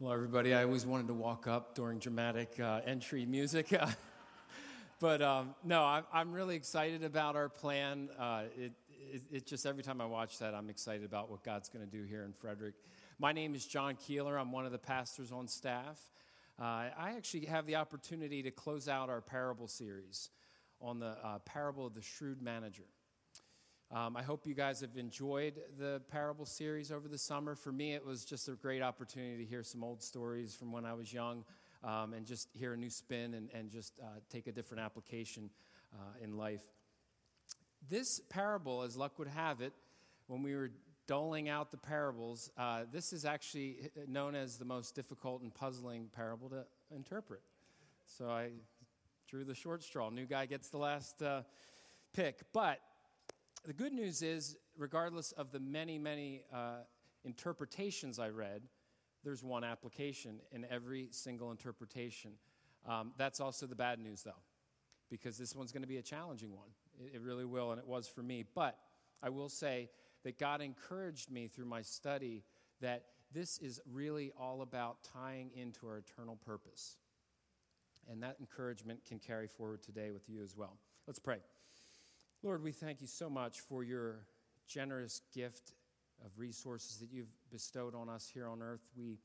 Hello, everybody. I always wanted to walk up during dramatic uh, entry music. but um, no, I'm, I'm, really excited about our plan. Uh, it, it, it, just every time I watch that, I'm excited about what God's going to do here in Frederick. My name is John Keeler. I'm one of the pastors on staff. Uh, I actually have the opportunity to close out our parable series on the uh, parable of the shrewd manager. Um, I hope you guys have enjoyed the parable series over the summer. For me, it was just a great opportunity to hear some old stories from when I was young um, and just hear a new spin and, and just uh, take a different application uh, in life. This parable, as luck would have it, when we were doling out the parables, uh, this is actually known as the most difficult and puzzling parable to interpret. So I drew the short straw. New guy gets the last uh, pick. But the good news is, regardless of the many, many uh, interpretations I read, there's one application in every single interpretation. Um, that's also the bad news, though, because this one's going to be a challenging one. It, it really will, and it was for me. But I will say that God encouraged me through my study that this is really all about tying into our eternal purpose. And that encouragement can carry forward today with you as well. Let's pray. Lord, we thank you so much for your generous gift of resources that you've bestowed on us here on earth. We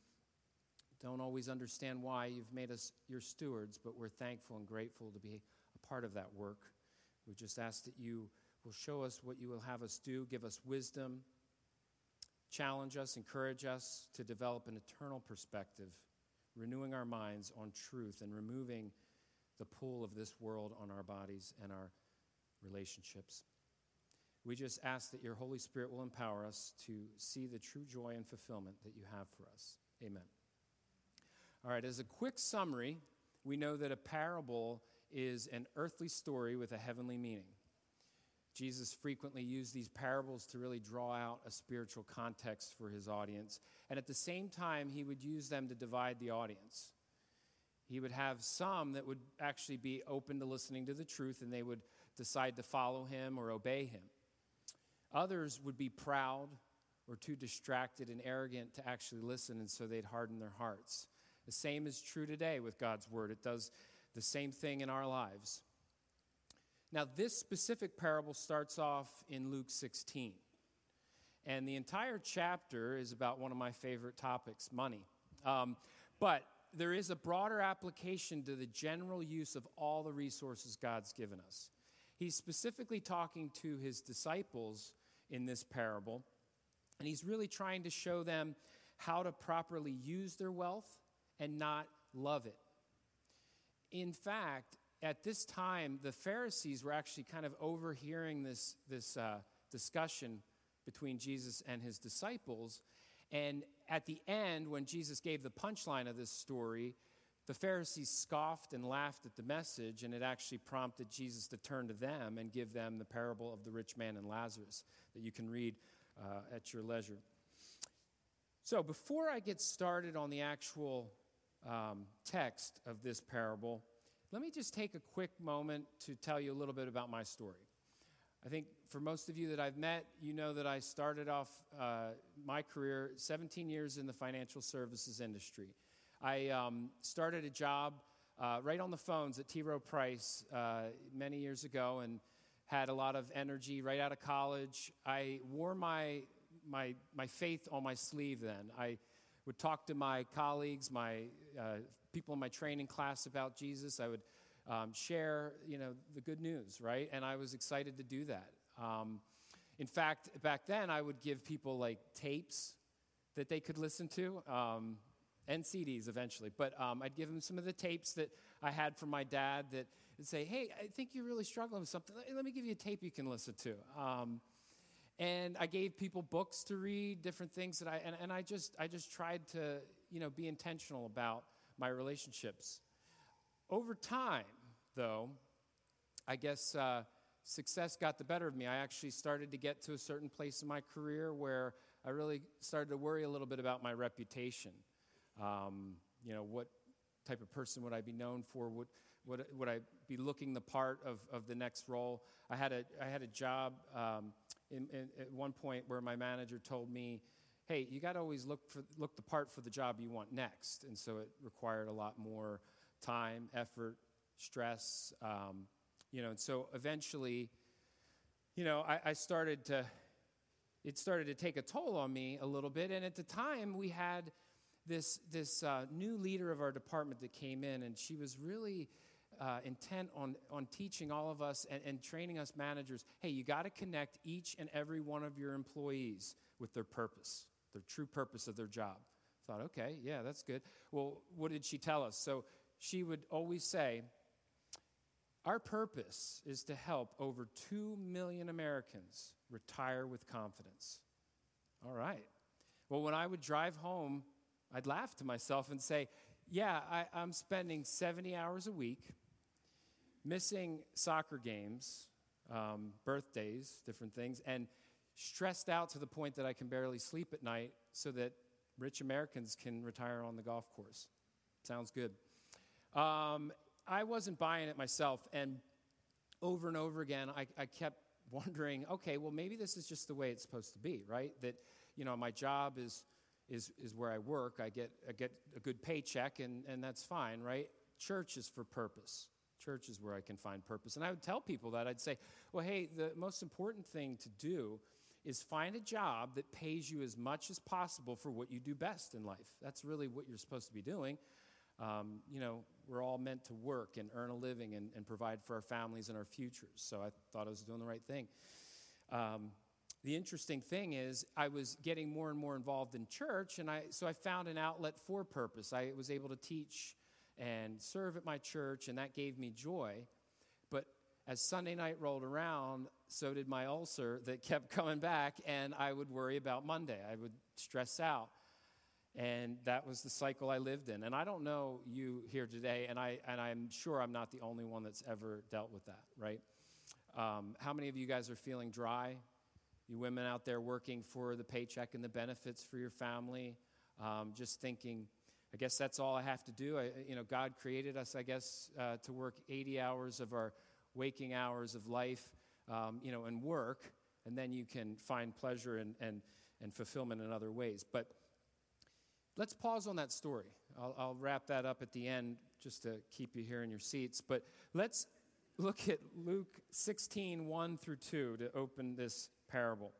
don't always understand why you've made us your stewards, but we're thankful and grateful to be a part of that work. We just ask that you will show us what you will have us do, give us wisdom, challenge us, encourage us to develop an eternal perspective, renewing our minds on truth and removing the pull of this world on our bodies and our relationships. We just ask that your Holy Spirit will empower us to see the true joy and fulfillment that you have for us. Amen. All right, as a quick summary, we know that a parable is an earthly story with a heavenly meaning. Jesus frequently used these parables to really draw out a spiritual context for his audience. And at the same time, he would use them to divide the audience. He would have some that would actually be open to listening to the truth and they would decide to follow him or obey him. Others would be proud or too distracted and arrogant to actually listen, and so they'd harden their hearts. The same is true today with God's word. It does the same thing in our lives. Now, this specific parable starts off in Luke 16. And the entire chapter is about one of my favorite topics money. Um, but there is a broader application to the general use of all the resources God's given us. He's specifically talking to his disciples in this parable, and he's really trying to show them how to properly use their wealth and not love it. In fact, at this time, the Pharisees were actually kind of overhearing this, this uh, discussion between Jesus and his disciples. And at the end, when Jesus gave the punchline of this story, the Pharisees scoffed and laughed at the message, and it actually prompted Jesus to turn to them and give them the parable of the rich man and Lazarus that you can read uh, at your leisure. So, before I get started on the actual um, text of this parable, let me just take a quick moment to tell you a little bit about my story. I think for most of you that I've met, you know that I started off uh, my career 17 years in the financial services industry. I um, started a job uh, right on the phones at T. Rowe Price uh, many years ago and had a lot of energy right out of college. I wore my, my, my faith on my sleeve then. I would talk to my colleagues, my uh, people in my training class about Jesus. I would um, share, you know, the good news, right? And I was excited to do that. Um, in fact, back then, I would give people like tapes that they could listen to. Um, and CDs eventually. But um, I'd give them some of the tapes that I had from my dad that would say, hey, I think you're really struggling with something. Let me give you a tape you can listen to. Um, and I gave people books to read, different things that I, and, and I just, I just tried to, you know, be intentional about my relationships. Over time, though, I guess uh, success got the better of me. I actually started to get to a certain place in my career where I really started to worry a little bit about my reputation. Um, you know, what type of person would I be known for? Would, would, would I be looking the part of, of the next role? I had a, I had a job um, in, in, at one point where my manager told me, hey, you got to always look, for, look the part for the job you want next. And so it required a lot more time, effort, stress. Um, you know, and so eventually, you know, I, I started to, it started to take a toll on me a little bit. And at the time, we had this, this uh, new leader of our department that came in, and she was really uh, intent on, on teaching all of us and, and training us managers hey, you got to connect each and every one of your employees with their purpose, their true purpose of their job. Thought, okay, yeah, that's good. Well, what did she tell us? So she would always say, Our purpose is to help over 2 million Americans retire with confidence. All right. Well, when I would drive home, I'd laugh to myself and say, Yeah, I, am spending 70 hours a week missing soccer games, um, birthdays, different things, and stressed out to the point that I can barely sleep at night so that rich Americans can retire on the golf course. Sounds good. Um, I wasn't buying it myself, and over and over again, I, I kept wondering okay, well, maybe this is just the way it's supposed to be, right? That, you know, my job is. Is, is where I work. I get, I get a good paycheck, and, and that's fine, right? Church is for purpose. Church is where I can find purpose. And I would tell people that. I'd say, well, hey, the most important thing to do is find a job that pays you as much as possible for what you do best in life. That's really what you're supposed to be doing. Um, you know, we're all meant to work and earn a living and, and, provide for our families and our futures. So I thought I was doing the right thing. Um, the interesting thing is, I was getting more and more involved in church, and I, so I found an outlet for purpose. I was able to teach and serve at my church, and that gave me joy. But as Sunday night rolled around, so did my ulcer that kept coming back, and I would worry about Monday. I would stress out. And that was the cycle I lived in. And I don't know you here today, and, I, and I'm sure I'm not the only one that's ever dealt with that, right? Um, how many of you guys are feeling dry? You women out there working for the paycheck and the benefits for your family, um, just thinking, I guess that's all I have to do. I, you know, God created us, I guess, uh, to work 80 hours of our waking hours of life, um, you know, and work, and then you can find pleasure and, and, and fulfillment in other ways. But let's pause on that story. I'll, I'll wrap that up at the end just to keep you here in your seats. But let's look at Luke 16, 1 through 2 to open this parable.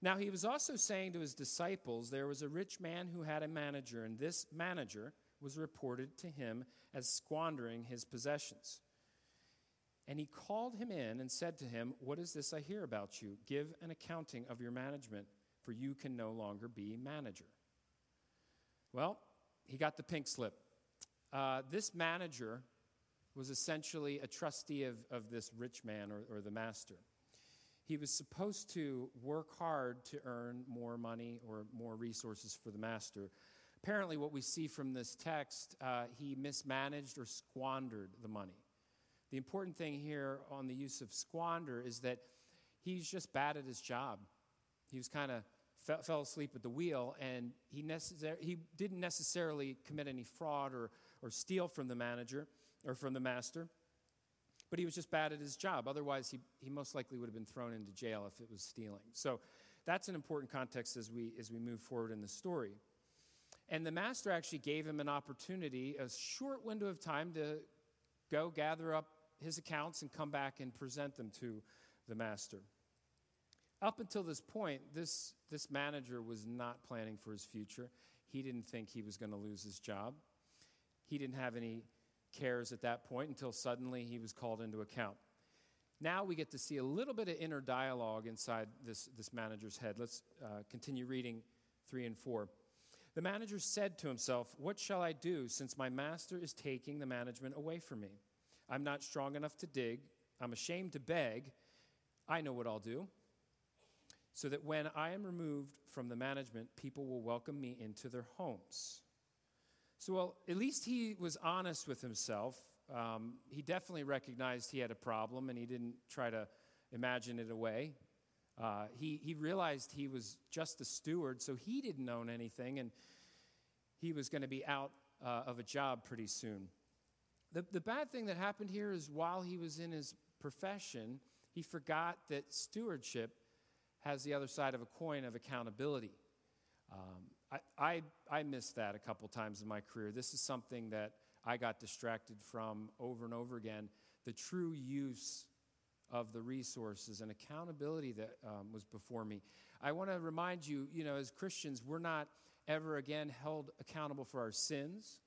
Now, he was also saying to his disciples, There was a rich man who had a manager, and this manager was reported to him as squandering his possessions. And he called him in and said to him, What is this I hear about you? Give an accounting of your management, for you can no longer be manager. Well, he got the pink slip. Uh, this manager was essentially a trustee of, of this rich man or, or the master he was supposed to work hard to earn more money or more resources for the master. Apparently, what we see from this text, uh, he mismanaged or squandered the money. The important thing here on the use of squander is that he's just bad at his job. He was kind of fell, fell asleep at the wheel, and he, necessar- he didn't necessarily commit any fraud or, or steal from the manager or from the master but he was just bad at his job. Otherwise, he, he most likely would have been thrown into jail if it was stealing. So that's an important context as we, as we move forward in the story. And the master actually gave him an opportunity, a short window of time to go gather up his accounts and come back and present them to the master. Up until this point, this, this manager was not planning for his future. He didn't think he was going to lose his job. He didn't have any cares at that point until suddenly he was called into account. Now we get to see a little bit of inner dialogue inside this, this manager's head. Let's uh, continue reading 3 and 4. The manager said to himself, What shall I do since my master is taking the management away from me? I'm not strong enough to dig. I'm ashamed to beg. I know what I'll do. So that when I am removed from the management, people will welcome me into their homes. So, well, at least he was honest with himself. Um, he definitely recognized he had a problem and he didn't try to imagine it away. Uh, he, he realized he was just a steward, so he didn't own anything and he was going to be out uh, of a job pretty soon. The, the bad thing that happened here is while he was in his profession, he forgot that stewardship has the other side of a coin of accountability. Um, I, I, I missed that a couple times in my career. This is something that I got distracted from over and over again. The true use of the resources and accountability that um, was before me. I want to remind you, you know, as Christians, we're not ever again held accountable for our sins.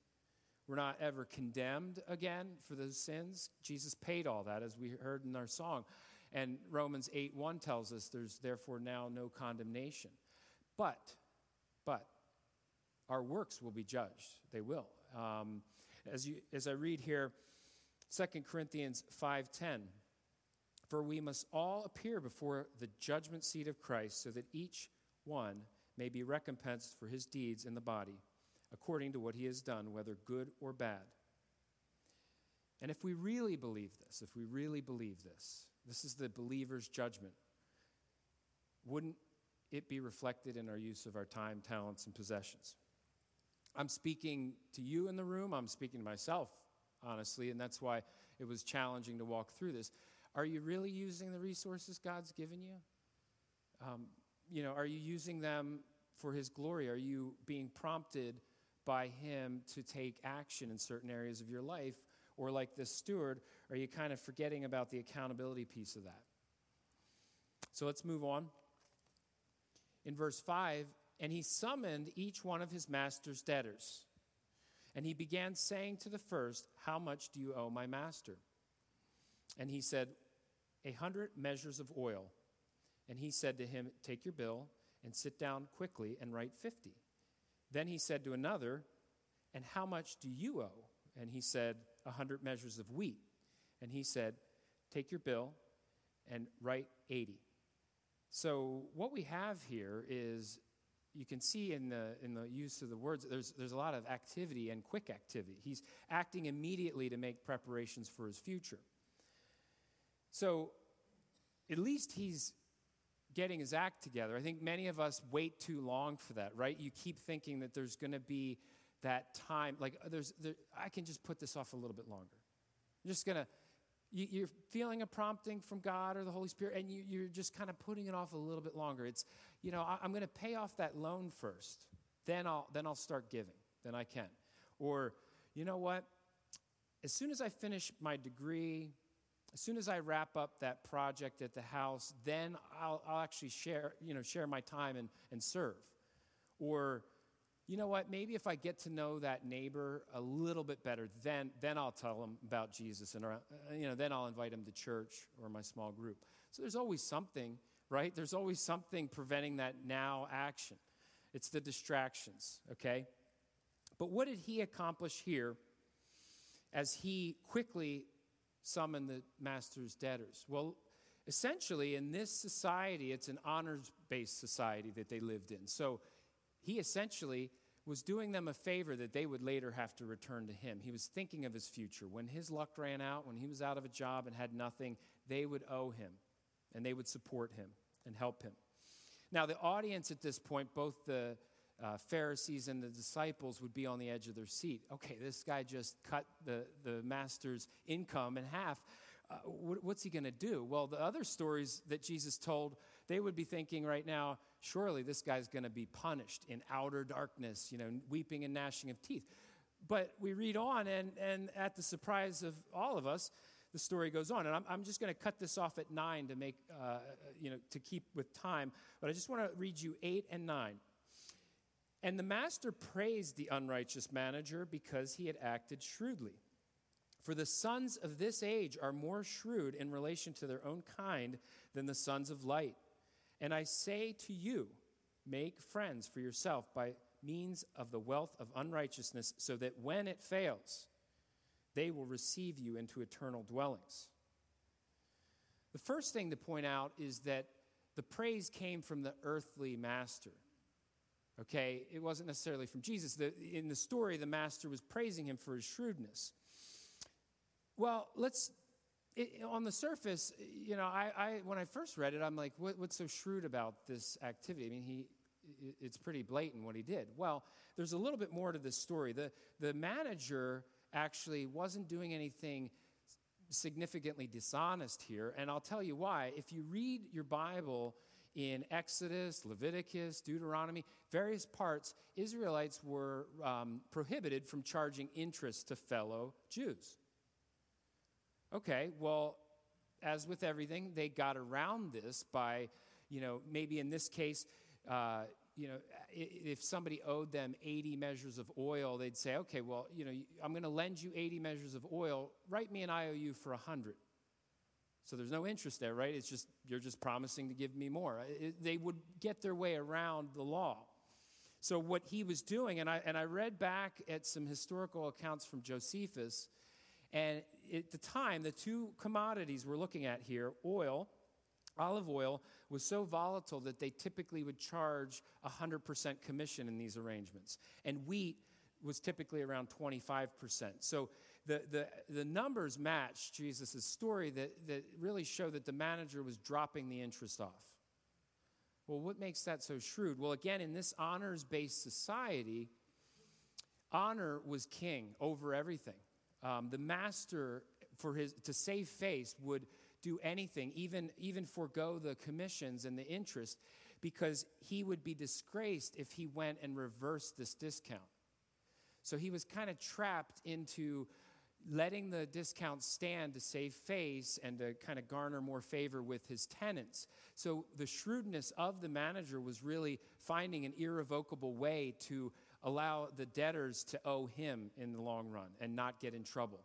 We're not ever condemned again for those sins. Jesus paid all that, as we heard in our song. And Romans 8 1 tells us there's therefore now no condemnation. But, but, our works will be judged. They will. Um, as, you, as I read here, 2 Corinthians 5:10 For we must all appear before the judgment seat of Christ so that each one may be recompensed for his deeds in the body according to what he has done whether good or bad. And if we really believe this, if we really believe this, this is the believer's judgment. Wouldn't it be reflected in our use of our time, talents, and possessions? I'm speaking to you in the room, I'm speaking to myself, honestly, and that's why it was challenging to walk through this. Are you really using the resources God's given you? Um, you know, are you using them for His glory? Are you being prompted by Him to take action in certain areas of your life? Or, like this steward, are you kind of forgetting about the accountability piece of that? So let's move on. In verse 5, and he summoned each one of his master's debtors. And he began saying to the first, How much do you owe my master? And he said, A hundred measures of oil. And he said to him, Take your bill and sit down quickly and write fifty. Then he said to another, And how much do you owe? And he said, A hundred measures of wheat. And he said, Take your bill and write 80. So, what we have here is you can see in the, in the use of the words, there's, there's a lot of activity and quick activity. He's acting immediately to make preparations for his future. So, at least he's getting his act together. I think many of us wait too long for that, right? You keep thinking that there's going to be that time, like uh, there's, there, I can just put this off a little bit longer. I'm just going to, you, are feeling a prompting from God or the Holy Spirit, and you, you're just kind of putting it off a little bit longer. It's, you know, I, I'm going to pay off that loan first, then I'll, then I'll start giving, then I can. Or, you know what? As soon as I finish my degree, as soon as I wrap up that project at the house, then I'll, I'll actually share, you know, share my time and, and serve. Or, you know what, maybe if I get to know that neighbor a little bit better, then, then I'll tell them about Jesus and, uh, you know, then I'll invite him to church or my small group. So there's always something, right? There's always something preventing that now action. It's the distractions, okay? But what did he accomplish here as he quickly summoned the master's debtors? Well, essentially, in this society, it's an honors based society that they lived in. So he essentially was doing them a favor that they would later have to return to him. He was thinking of his future. When his luck ran out, when he was out of a job and had nothing, they would owe him and they would support him and help him. Now, the audience at this point, both the uh, Pharisees and the disciples would be on the edge of their seat. Okay, this guy just cut the, the master's income in half. Uh, what, what's he going to do? Well, the other stories that Jesus told, they would be thinking right now, surely this guy's going to be punished in outer darkness, you know, weeping and gnashing of teeth. But we read on, and, and at the surprise of all of us, the story goes on. And I'm, I'm just going to cut this off at nine to make, uh, you know, to keep with time. But I just want to read you eight and nine. And the master praised the unrighteous manager because he had acted shrewdly. For the sons of this age are more shrewd in relation to their own kind than the sons of light. And I say to you, make friends for yourself by means of the wealth of unrighteousness, so that when it fails, they will receive you into eternal dwellings. The first thing to point out is that the praise came from the earthly master. Okay, it wasn't necessarily from Jesus. The, in the story, the master was praising him for his shrewdness. Well, let's it, on the surface, you know, I, I, when I first read it, I'm like, what, what's so shrewd about this activity? I mean, he, it's pretty blatant what he did. Well, there's a little bit more to this story. The, the manager actually wasn't doing anything significantly dishonest here, and I'll tell you why. If you read your Bible in Exodus, Leviticus, Deuteronomy, various parts, Israelites were um, prohibited from charging interest to fellow Jews. Okay, well, as with everything, they got around this by, you know, maybe in this case, uh, you know, if somebody owed them 80 measures of oil, they'd say, okay, well, you know, I'm going to lend you 80 measures of oil. Write me an IOU for 100. So there's no interest there, right? It's just, you're just promising to give me more. It, they would get their way around the law. So what he was doing, and I, and I read back at some historical accounts from Josephus, and at the time, the two commodities we're looking at here, oil, olive oil, was so volatile that they typically would charge 100% commission in these arrangements. And wheat was typically around 25%. So the, the, the numbers match Jesus' story that, that really show that the manager was dropping the interest off. Well, what makes that so shrewd? Well, again, in this honors based society, honor was king over everything. Um, the master, for his, to save face, would do anything, even, even forego the commissions and the interest, because he would be disgraced if he went and reversed this discount. So he was kind of trapped into letting the discount stand to save face and to kind of garner more favor with his tenants. So the shrewdness of the manager was really finding an irrevocable way to allow the debtors to owe him in the long run and not get in trouble.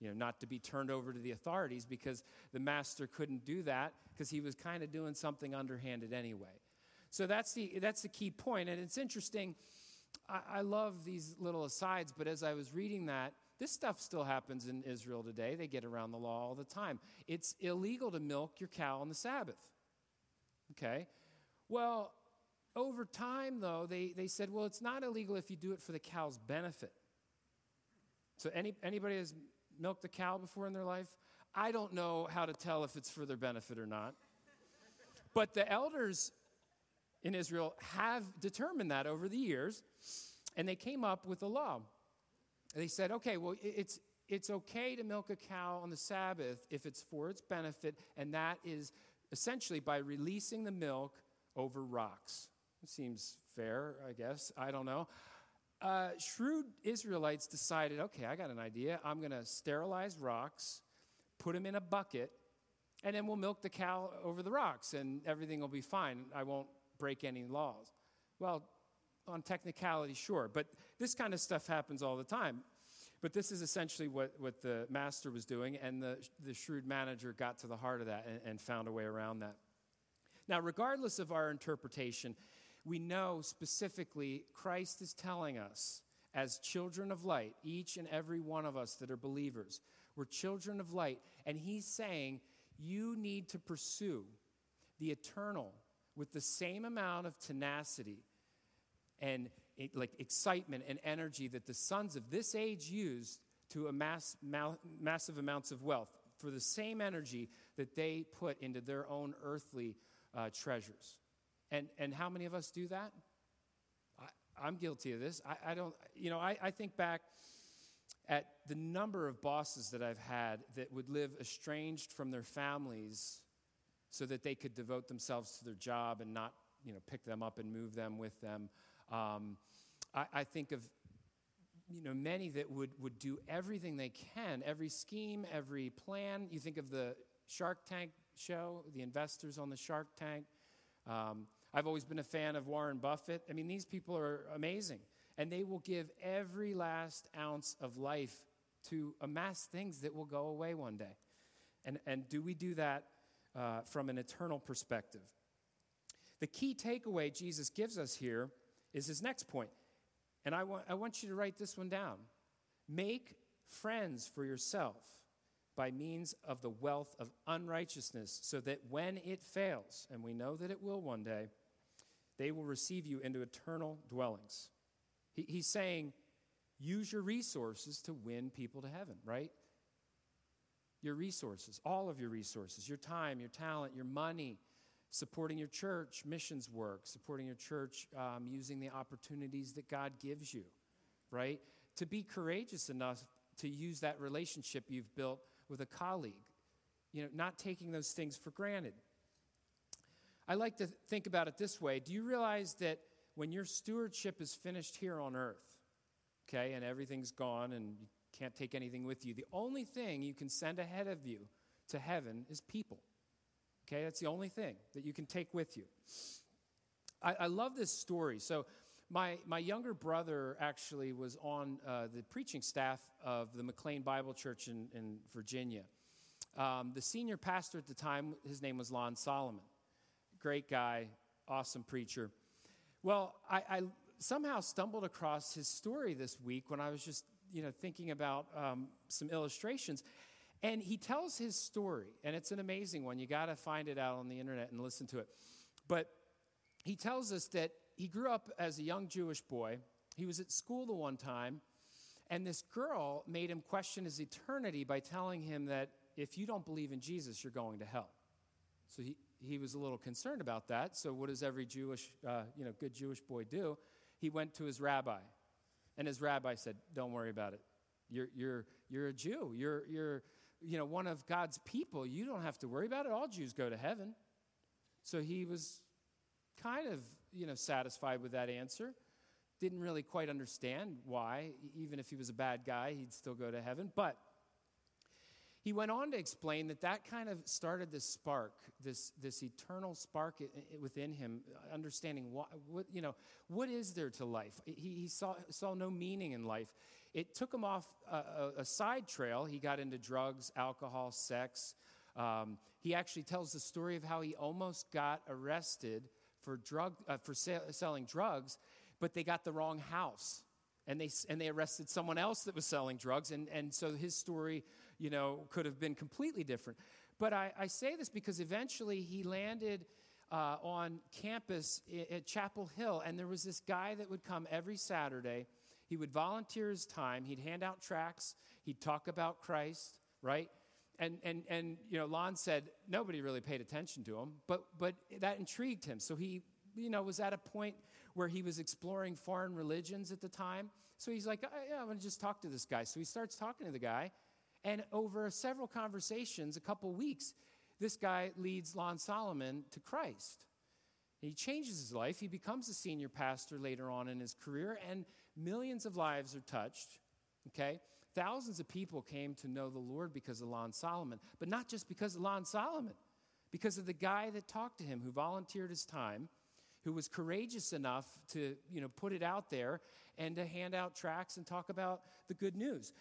You know, not to be turned over to the authorities because the master couldn't do that because he was kind of doing something underhanded anyway. So that's the, that's the key point. And it's interesting. I, I love these little asides, but as I was reading that, this stuff still happens in Israel today. They get around the law all the time. It's illegal to milk your cow on the Sabbath. Okay? Well, over time, though, they, they said, well, it's not illegal if you do it for the cow's benefit. So, any, anybody has milked a cow before in their life? I don't know how to tell if it's for their benefit or not. But the elders in Israel have determined that over the years, and they came up with a law they said, okay, well, it's, it's okay to milk a cow on the Sabbath if it's for its benefit, and that is essentially by releasing the milk over rocks. Seems fair, I guess. I don't know. Uh, shrewd Israelites decided, okay, I got an idea. I'm going to sterilize rocks, put them in a bucket, and then we'll milk the cow over the rocks, and everything will be fine. I won't break any laws. Well, on technicality, sure, but this kind of stuff happens all the time. But this is essentially what, what the master was doing, and the, the shrewd manager got to the heart of that and, and found a way around that. Now, regardless of our interpretation, we know specifically Christ is telling us, as children of light, each and every one of us that are believers, we're children of light, and He's saying, you need to pursue the eternal with the same amount of tenacity and like excitement and energy that the sons of this age use to amass ma- massive amounts of wealth for the same energy that they put into their own earthly uh, treasures. And, and how many of us do that? I, am guilty of this. I, I don't, you know, I, I think back at the number of bosses that I've had that would live estranged from their families so that they could devote themselves to their job and not, you know, pick them up and move them with them. Um, I, I, think of you know many that would, would do everything they can, every scheme, every plan. You think of the Shark Tank show, the investors on the Shark Tank. Um, I've always been a fan of Warren Buffett. I mean, these people are amazing, and they will give every last ounce of life to amass things that will go away one day. And, and do we do that uh, from an eternal perspective? The key takeaway Jesus gives us here is his next point. And I want, I want you to write this one down. Make friends for yourself by means of the wealth of unrighteousness, so that when it fails, and we know that it will one day, they will receive you into eternal dwellings. He, he's saying, use your resources to win people to heaven, right? Your resources, all of your resources, your time, your talent, your money, supporting your church missions work, supporting your church um, using the opportunities that God gives you, right? To be courageous enough to use that relationship you've built with a colleague, you know, not taking those things for granted. I like to think about it this way Do you realize that when your stewardship is finished here on earth, okay, and everything's gone and you can't take anything with you, the only thing you can send ahead of you to heaven is people. Okay, that's the only thing that you can take with you. I, I love this story. So, my, my younger brother actually was on uh, the preaching staff of the McLean Bible Church in, in Virginia. Um, the senior pastor at the time, his name was Lon Solomon. Great guy, awesome preacher. Well, I, I somehow stumbled across his story this week when I was just, you know, thinking about um, some illustrations. And he tells his story, and it's an amazing one. You got to find it out on the internet and listen to it. But he tells us that he grew up as a young Jewish boy. He was at school the one time, and this girl made him question his eternity by telling him that if you don't believe in Jesus, you're going to hell. So he, he was a little concerned about that. So what does every Jewish, uh, you know, good Jewish boy do? He went to his rabbi, and his rabbi said, "Don't worry about it. You're you're you're a Jew. You're you're you know one of God's people. You don't have to worry about it. All Jews go to heaven." So he was kind of, you know, satisfied with that answer. Didn't really quite understand why. Even if he was a bad guy, he'd still go to heaven. But he went on to explain that that kind of started this spark, this, this eternal spark within him, understanding what, what, you know, what is there to life. He, he saw, saw no meaning in life. It took him off a, a, a side trail. He got into drugs, alcohol, sex. Um, he actually tells the story of how he almost got arrested for, drug, uh, for selling drugs, but they got the wrong house. And they, and they arrested someone else that was selling drugs. And, and so his story, you know, could have been completely different. But I, I say this because eventually he landed uh, on campus at Chapel Hill, and there was this guy that would come every Saturday. He would volunteer his time. He'd hand out tracts. He'd talk about Christ, right? And, and, and you know, Lon said nobody really paid attention to him, but, but that intrigued him. So he, you know, was at a point where he was exploring foreign religions at the time. So he's like, uh, yeah, I'm going to just talk to this guy. So he starts talking to the guy. And over several conversations, a couple weeks, this guy leads Lon Solomon to Christ. He changes his life. He becomes a senior pastor later on in his career, and millions of lives are touched. Okay? Thousands of people came to know the Lord because of Lon Solomon, but not just because of Lon Solomon, because of the guy that talked to him, who volunteered his time, who was courageous enough to you know, put it out there and to hand out tracts and talk about the good news.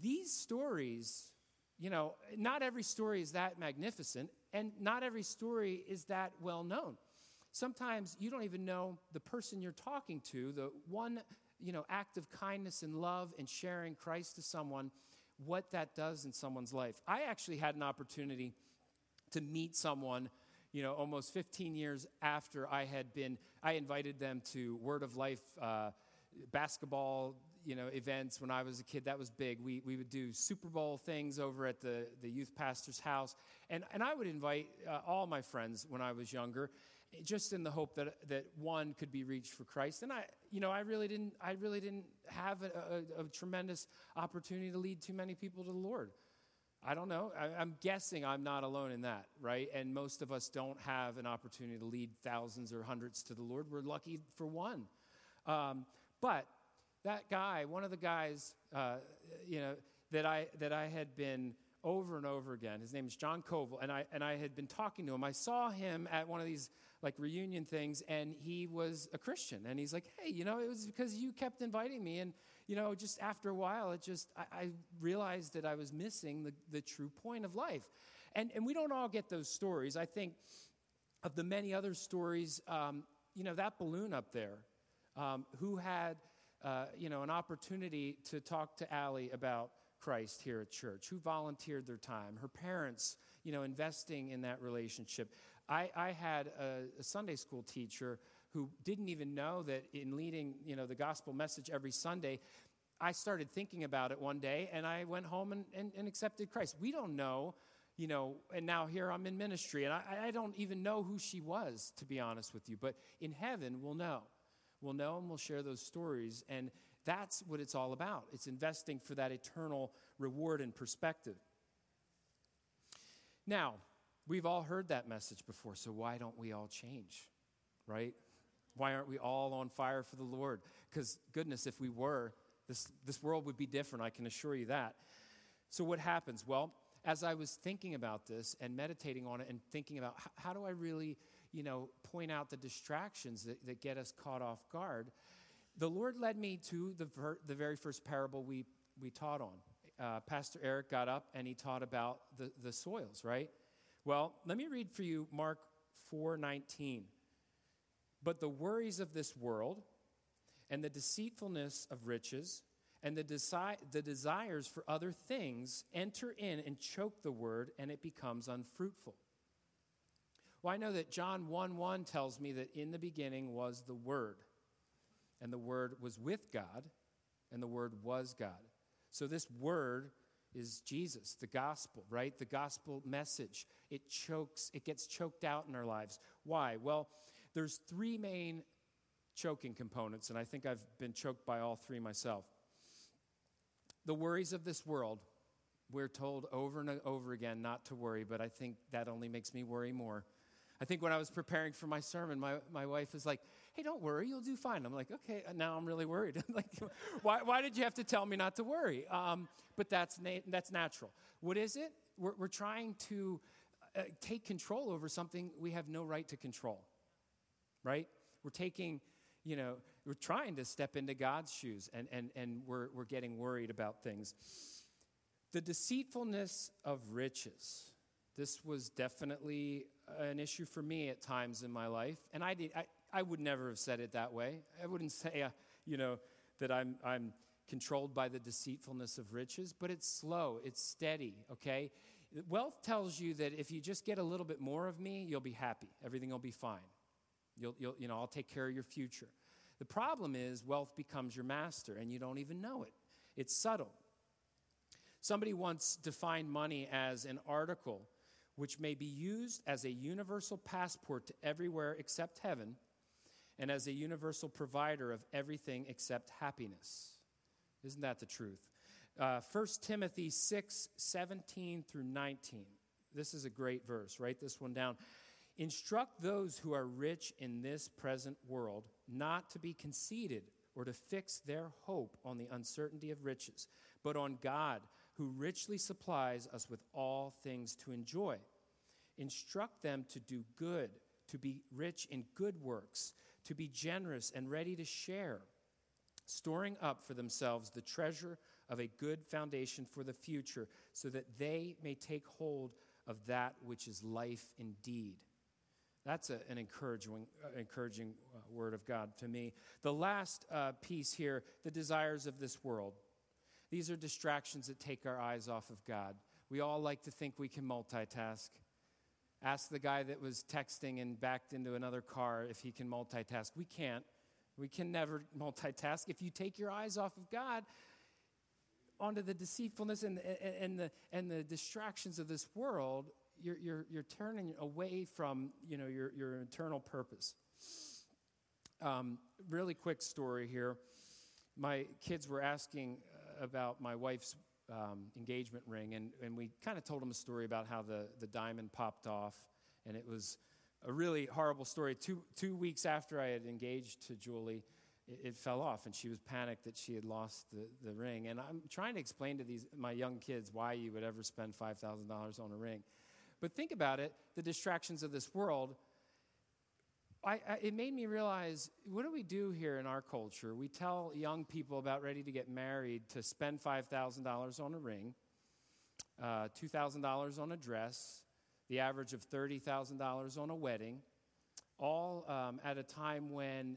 These stories, you know, not every story is that magnificent, and not every story is that well known. Sometimes you don't even know the person you're talking to, the one you know, act of kindness and love and sharing Christ to someone, what that does in someone's life. I actually had an opportunity to meet someone, you know, almost 15 years after I had been, I invited them to Word of Life uh, basketball, you know, events when I was a kid. That was big. We, we would do Super Bowl things over at the, the youth pastor's house. And, and I would invite uh, all my friends when I was younger just in the hope that, that one could be reached for Christ. And I, you know, I really didn't, I really didn't have a, a, a tremendous opportunity to lead too many people to the Lord. I don't know. I, am guessing I'm not alone in that, right? And most of us don't have an opportunity to lead thousands or hundreds to the Lord. We're lucky for one. Um, but that guy, one of the guys, uh, you know, that I that I had been over and over again. His name is John Koval, and I and I had been talking to him. I saw him at one of these like reunion things, and he was a Christian. And he's like, hey, you know, it was because you kept inviting me. And, you know, just after a while, it just, I, I realized that I was missing the, the true point of life. And, and we don't all get those stories. I think of the many other stories, um, you know, that balloon up there, um, who had, uh, you know, an opportunity to talk to Allie about Christ here at church, who volunteered their time, her parents, you know, investing in that relationship. I, I had a, a, Sunday school teacher who didn't even know that in leading, you know, the gospel message every Sunday, I started thinking about it one day and I went home and, and, and accepted Christ. We don't know, you know, and now here I'm in ministry and I, I don't even know who she was, to be honest with you. But in heaven, we'll know. We'll know and we'll share those stories. And that's what it's all about. It's investing for that eternal reward and perspective. Now, We've all heard that message before, so why don't we all change, right? Why aren't we all on fire for the Lord? Because, goodness, if we were, this, this world would be different, I can assure you that. So, what happens? Well, as I was thinking about this and meditating on it and thinking about how, how do I really, you know, point out the distractions that, that get us caught off guard, the Lord led me to the, ver- the very first parable we, we taught on. Uh, Pastor Eric got up and he taught about the, the soils, right? Well, let me read for you Mark 4:19. But the worries of this world and the deceitfulness of riches and the, desi- the desires for other things enter in and choke the word, and it becomes unfruitful. Well, I know that John 1 1 tells me that in the beginning was the Word, and the Word was with God, and the Word was God. So this Word is Jesus, the gospel, right? The gospel message. It chokes, it gets choked out in our lives. Why? Well, there's three main choking components, and I think I've been choked by all three myself. The worries of this world, we're told over and over again not to worry, but I think that only makes me worry more. I think when I was preparing for my sermon, my, my wife was like, hey, don't worry, you'll do fine. I'm like, okay, now I'm really worried. like, why, why did you have to tell me not to worry? Um, but that's, na- that's natural. What is it? We're, we're trying to uh, take control over something we have no right to control, right? We're taking, you know, we're trying to step into God's shoes and, and, and we're, we're getting worried about things. The deceitfulness of riches. This was definitely an issue for me at times in my life. And I, did, I, I would never have said it that way. I wouldn't say, uh, you know, that I'm, I'm controlled by the deceitfulness of riches, but it's slow, it's steady, okay? Wealth tells you that if you just get a little bit more of me, you'll be happy. Everything will be fine. You'll, you'll, you know, I'll take care of your future. The problem is wealth becomes your master and you don't even know it. It's subtle. Somebody once defined money as an article which may be used as a universal passport to everywhere except heaven and as a universal provider of everything except happiness. Isn't that the truth? Uh, 1 Timothy 6 17 through 19. This is a great verse. Write this one down. Instruct those who are rich in this present world not to be conceited or to fix their hope on the uncertainty of riches, but on God, who richly supplies us with all things to enjoy. Instruct them to do good, to be rich in good works, to be generous and ready to share, storing up for themselves the treasure of a good foundation for the future, so that they may take hold of that which is life indeed. That's a, an encouraging, uh, encouraging uh, word of God to me. The last uh, piece here the desires of this world. These are distractions that take our eyes off of God. We all like to think we can multitask. Ask the guy that was texting and backed into another car if he can multitask. We can't. We can never multitask. If you take your eyes off of God onto the deceitfulness and, and, the, and the distractions of this world, you're, you're, you're turning away from you know, your, your internal purpose. Um, really quick story here. My kids were asking about my wife's um, engagement ring, and, and we kind of told him a story about how the, the diamond popped off, and it was a really horrible story. Two, two weeks after I had engaged to Julie, it, it, fell off, and she was panicked that she had lost the, the ring. And I'm trying to explain to these my young kids why you would ever spend $5,000 on a ring. But think about it the distractions of this world. I, I, it made me realize what do we do here in our culture? We tell young people about ready to get married to spend $5,000 on a ring, uh, $2,000 on a dress, the average of $30,000 on a wedding, all um, at a time when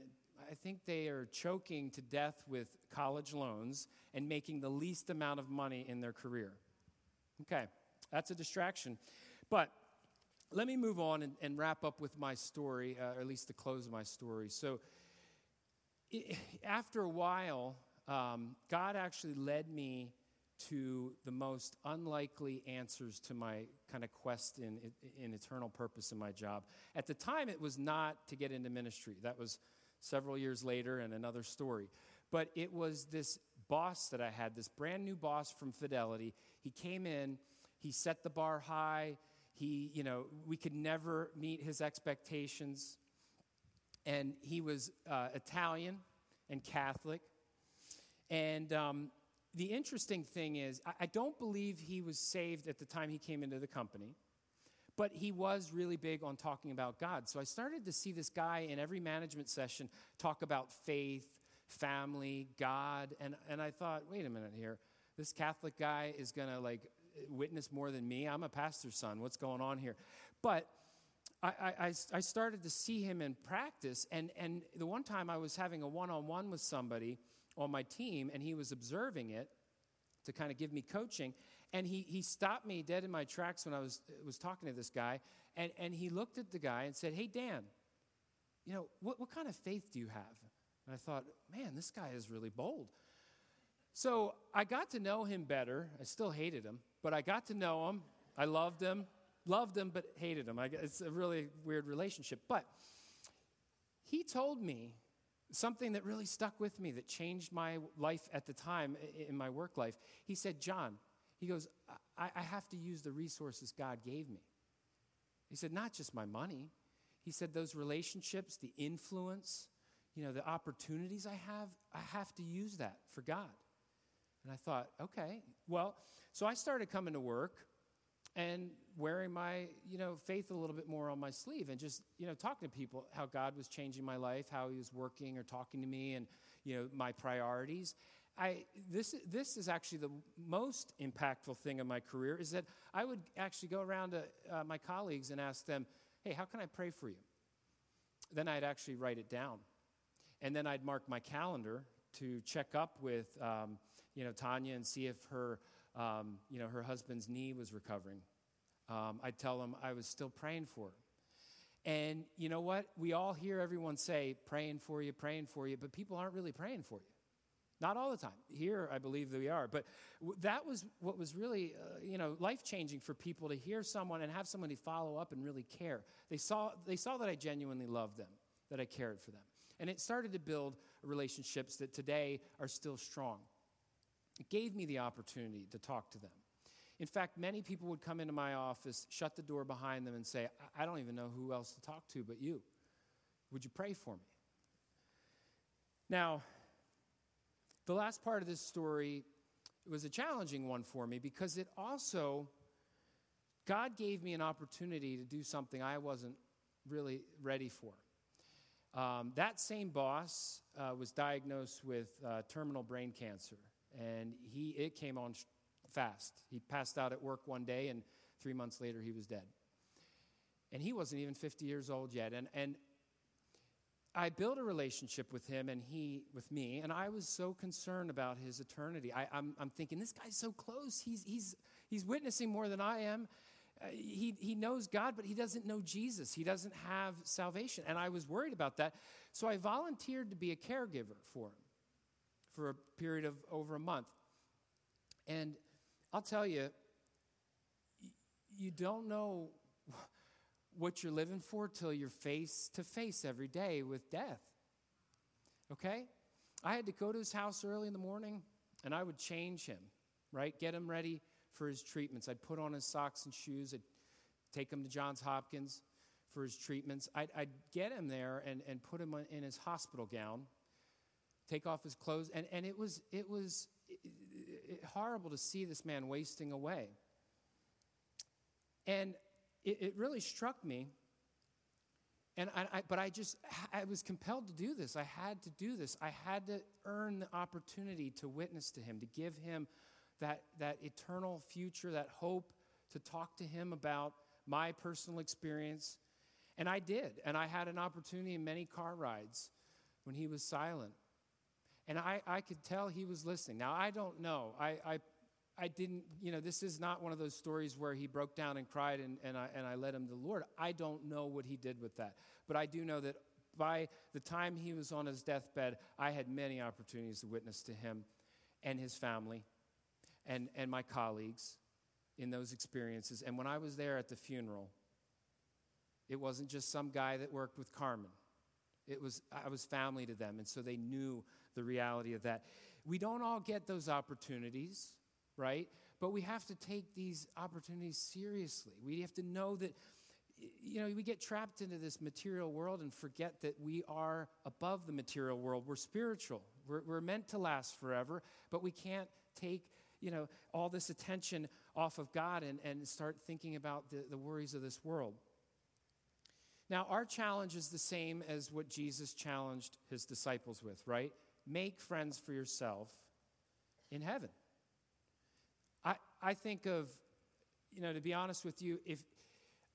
I think they are choking to death with college loans and making the least amount of money in their career. Okay, that's a distraction. But let me move on and, and wrap up with my story, uh, or at least the close of my story. So, it, after a while, um, God actually led me to the most unlikely answers to my kind of quest in, in eternal purpose in my job. At the time, it was not to get into ministry. That was several years later and another story. But it was this boss that I had, this brand new boss from Fidelity. He came in, he set the bar high, he, you know, we could never meet his expectations. And he was uh, Italian and Catholic. And um, the interesting thing is, I, I don't believe he was saved at the time he came into the company. But he was really big on talking about God. So I started to see this guy in every management session talk about faith, family, God. And, and I thought, wait a minute here. This Catholic guy is going to like witness more than me. I'm a pastor's son. What's going on here? But I, I, I started to see him in practice. And, and the one time I was having a one on one with somebody on my team, and he was observing it to kind of give me coaching. And he, he stopped me dead in my tracks when I was, was talking to this guy. And, and he looked at the guy and said, Hey, Dan, you know, what, what kind of faith do you have? And I thought, man, this guy is really bold. So I got to know him better. I still hated him, but I got to know him. I loved him, loved him, but hated him. I, it's a really weird relationship. But he told me something that really stuck with me that changed my life at the time in my work life. He said, John, he goes, I, I have to use the resources God gave me. He said, not just my money. He said, those relationships, the influence, you know, the opportunities I have, I have to use that for God. And I thought, okay, well, so I started coming to work and wearing my, you know, faith a little bit more on my sleeve and just, you know, talking to people how God was changing my life, how he was working or talking to me and, you know, my priorities. I, this, this is actually the most impactful thing in my career is that I would actually go around to uh, my colleagues and ask them, hey, how can I pray for you? Then I'd actually write it down. And then I'd mark my calendar to check up with, um, you know, Tanya and see if her, um, you know, her husband's knee was recovering. Um, I'd tell them I was still praying for her. And you know what? We all hear everyone say, praying for you, praying for you, but people aren't really praying for you. Not all the time. Here, I believe that we are. But that was what was really, uh, you know, life changing for people to hear someone and have somebody follow up and really care. They saw, they saw that I genuinely loved them, that I cared for them. And it started to build relationships that today are still strong. It gave me the opportunity to talk to them. In fact, many people would come into my office, shut the door behind them, and say, I don't even know who else to talk to but you. Would you pray for me? Now, the last part of this story was a challenging one for me because it also, God gave me an opportunity to do something I wasn't really ready for. Um, that same boss uh, was diagnosed with uh, terminal brain cancer, and he, it came on fast. He passed out at work one day, and three months later, he was dead. And he wasn't even 50 years old yet. And, and I built a relationship with him and he with me, and I was so concerned about his eternity. I, am thinking, this guy's so close. He's, he's, he's witnessing more than I am. Uh, he, he knows God, but he doesn't know Jesus. He doesn't have salvation. And I was worried about that. So I volunteered to be a caregiver for him for a period of over a month. And I'll tell you, you don't know what you're living for till you're face to face every day with death. Okay? I had to go to his house early in the morning and I would change him, right? Get him ready for his treatments. I'd put on his socks and shoes. I'd take him to Johns Hopkins for his treatments. I'd, I'd get him there and, and put him in his hospital gown, take off his clothes. And, and it was, it was horrible to see this man wasting away. And it, it really struck me. And I, I, but I just, I was compelled to do this. I had to do this. I had to earn the opportunity to witness to him, to give him that, that eternal future, that hope, to talk to him about my personal experience. And I did. And I had an opportunity in many car rides when he was silent. And I, I could tell he was listening. Now, I don't know. I, I I didn't, you know, this is not one of those stories where he broke down and cried and, and, I, and I led him to the Lord. I don't know what he did with that. But I do know that by the time he was on his deathbed, I had many opportunities to witness to him and his family and, and my colleagues in those experiences. And when I was there at the funeral, it wasn't just some guy that worked with Carmen. It was, I was family to them, and so they knew the reality of that. We don't all get those opportunities right? but we have to take these opportunities seriously. We have to know that, you know, we get trapped into this material world and forget that we are above the material world. We're spiritual, we're, we're meant to last forever, but we can't take you know, all this attention off of God and, and start thinking about the, the worries of this world. Now, our challenge is the same as what Jesus challenged his disciples with, right? Make friends for yourself in heaven. I, I think of, you know, to be honest with you, if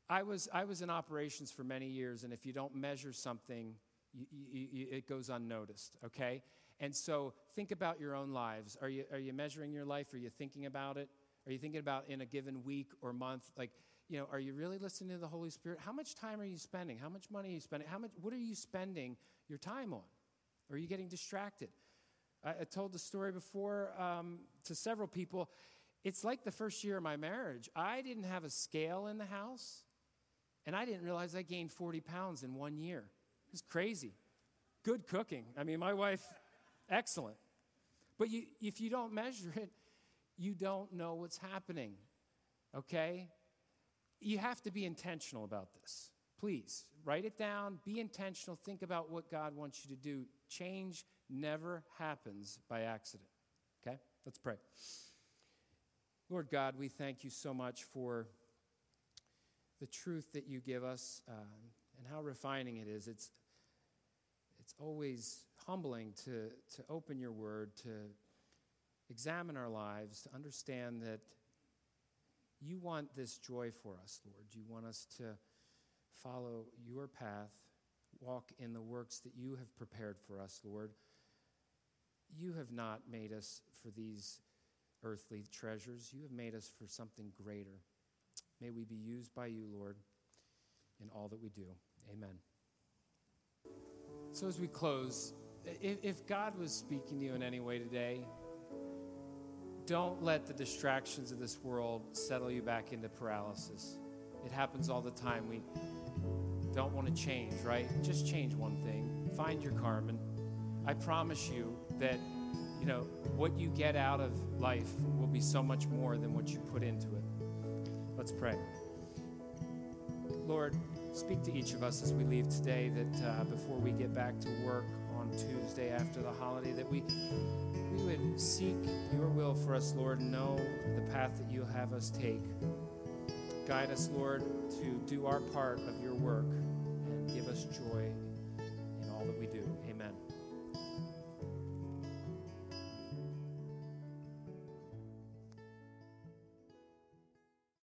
I was, I was in operations for many years, and if you don't measure something, you, you, you, it goes unnoticed, okay? And so think about your own lives. Are you, are you measuring your life? Are you thinking about it? Are you thinking about in a given week or month? Like, you know, are you really listening to the Holy Spirit? How much time are you spending? How much money are you spending? How much, what are you spending your time on? Are you getting distracted? I, I told the story before um, to several people. It's like the first year of my marriage. I didn't have a scale in the house, and I didn't realize I gained 40 pounds in one year. It was crazy. Good cooking. I mean, my wife Excellent. But you, if you don't measure it, you don't know what's happening. Okay? You have to be intentional about this. Please, write it down, be intentional, think about what God wants you to do. Change never happens by accident. Okay? Let's pray. Lord God, we thank you so much for the truth that you give us uh, and how refining it is. It's, it's always humbling to, to open your word, to examine our lives, to understand that you want this joy for us, Lord. You want us to follow your path, walk in the works that you have prepared for us, Lord. You have not made us for these earthly treasures, you have made us for something greater. May we be used by you, Lord, in all that we do. Amen. So, as we close, if, God was speaking to you in any way today, don't let the distractions of this world settle you back into paralysis. It happens all the time. We don't want to change, right? Just change one thing. Find your Carmen. I promise you that, you know, what you get out of life will be so much more than what you put into it. Let's pray. Lord, speak to each of us as we leave today that uh, before we get back to work, on Tuesday after the holiday, that we, we would seek your will for us, Lord, and know the path that you have us take. Guide us, Lord, to do our part of your work and give us joy